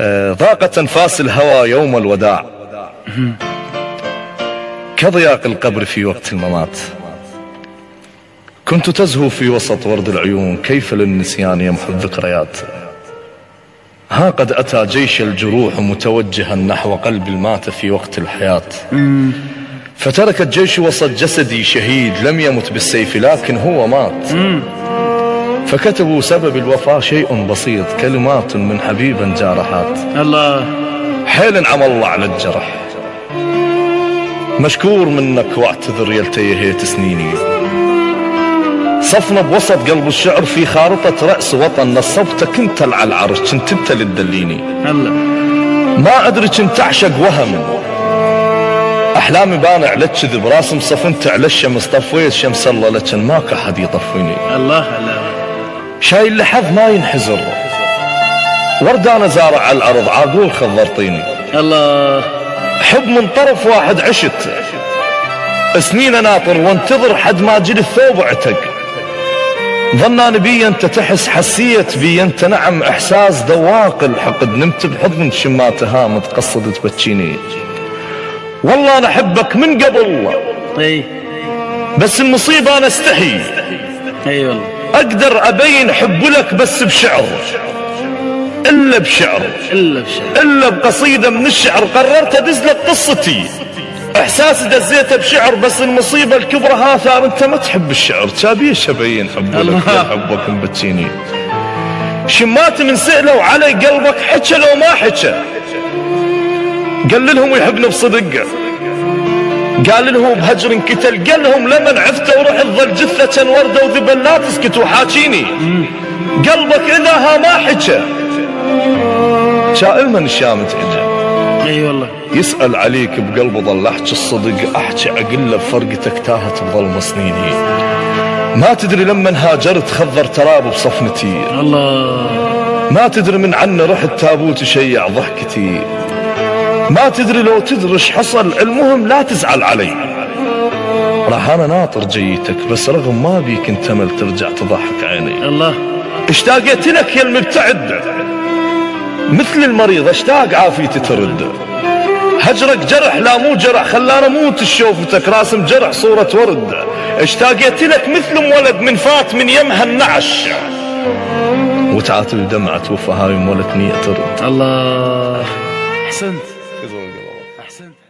آه، ضاقت أنفاس الهوى يوم الوداع. كضياق القبر في وقت الممات. كنت تزهو في وسط ورد العيون كيف للنسيان يمحو الذكريات. ها قد أتى جيش الجروح متوجها نحو قلب المات في وقت الحياة. فترك الجيش وسط جسدي شهيد لم يمت بالسيف لكن هو مات. فكتبوا سبب الوفاة شيء بسيط كلمات من حبيب جارحات. الله. حيل انعم الله على الجرح. مشكور منك واعتذر يلتيهيت سنيني. صفنا بوسط قلب الشعر في خارطة رأس وطن نصبتك انت على العرش كنت انت اللي تدليني الله. ما أدري كنت أعشق وهم أحلامي بانع على الكذب راسم صفنت على الشمس طفيت شمس الله لكن ماك احد يطفيني. الله الله شايل لحظ ما ينحزر. ورد أنا زارع على الأرض عاقول خضرطيني الله. حب من طرف واحد عشت. سنين ناطر وانتظر حد ما جري الثوب عتق ظنان بي أنت تحس حسيت بي أنت نعم إحساس ذواق الحقد. نمت بحضن شمات هامت قصد تبكيني والله أنا أحبك من قبل. أي. بس المصيبة أنا أستحي. أي والله. أقدر أبين حب لك بس بشعر. إلا بشعر. إلا بشيء إلا بقصيدة من الشعر. قررت أدز لك قصتي. احساسي دزيته بشعر بس المصيبة الكبرى ها ثار أنت ما تحب الشعر. تابيش ابين حب لك الله. يا حبك مبتشيني. شمات من سئلوا علي قلبك حكى لو ما حكى. قال لهم يحبني بصدق قال لهم بهجر انقتل قال لهم لمن عفته ورحت ظل جثة وردة وذبل لا تسكت وحاكيني قلبك إذا ها ما حكى شائل من الشامت اجا إي والله. يسأل عليك بقلبه ظل أحكي الصدق أحكي عقله بفرقتك تاهت بظلم سنيني. ما تدري لما هاجرت خضر تراب بصفنتي. الله. ما تدري من عنا رحت تابوت يشيع ضحكتي. ما تدري لو تدري إيش حصل المهم لا تزعل علي. راح أنا ناطر جيتك بس رغم ما بيك انت مل ترجع تضحك عيني. الله. اشتاقت لك يا المبتعد. مثل المريض اشتاق عافيتي ترد. هجرك جرح لا مو جرح خلاني أموت شوفتك راسم جرح صورة ورد. اشتاقت لك مثل مولد من فات من يمها النعش. وتعاتب دمعة وفا هاي نية ترد. الله. أحسنت.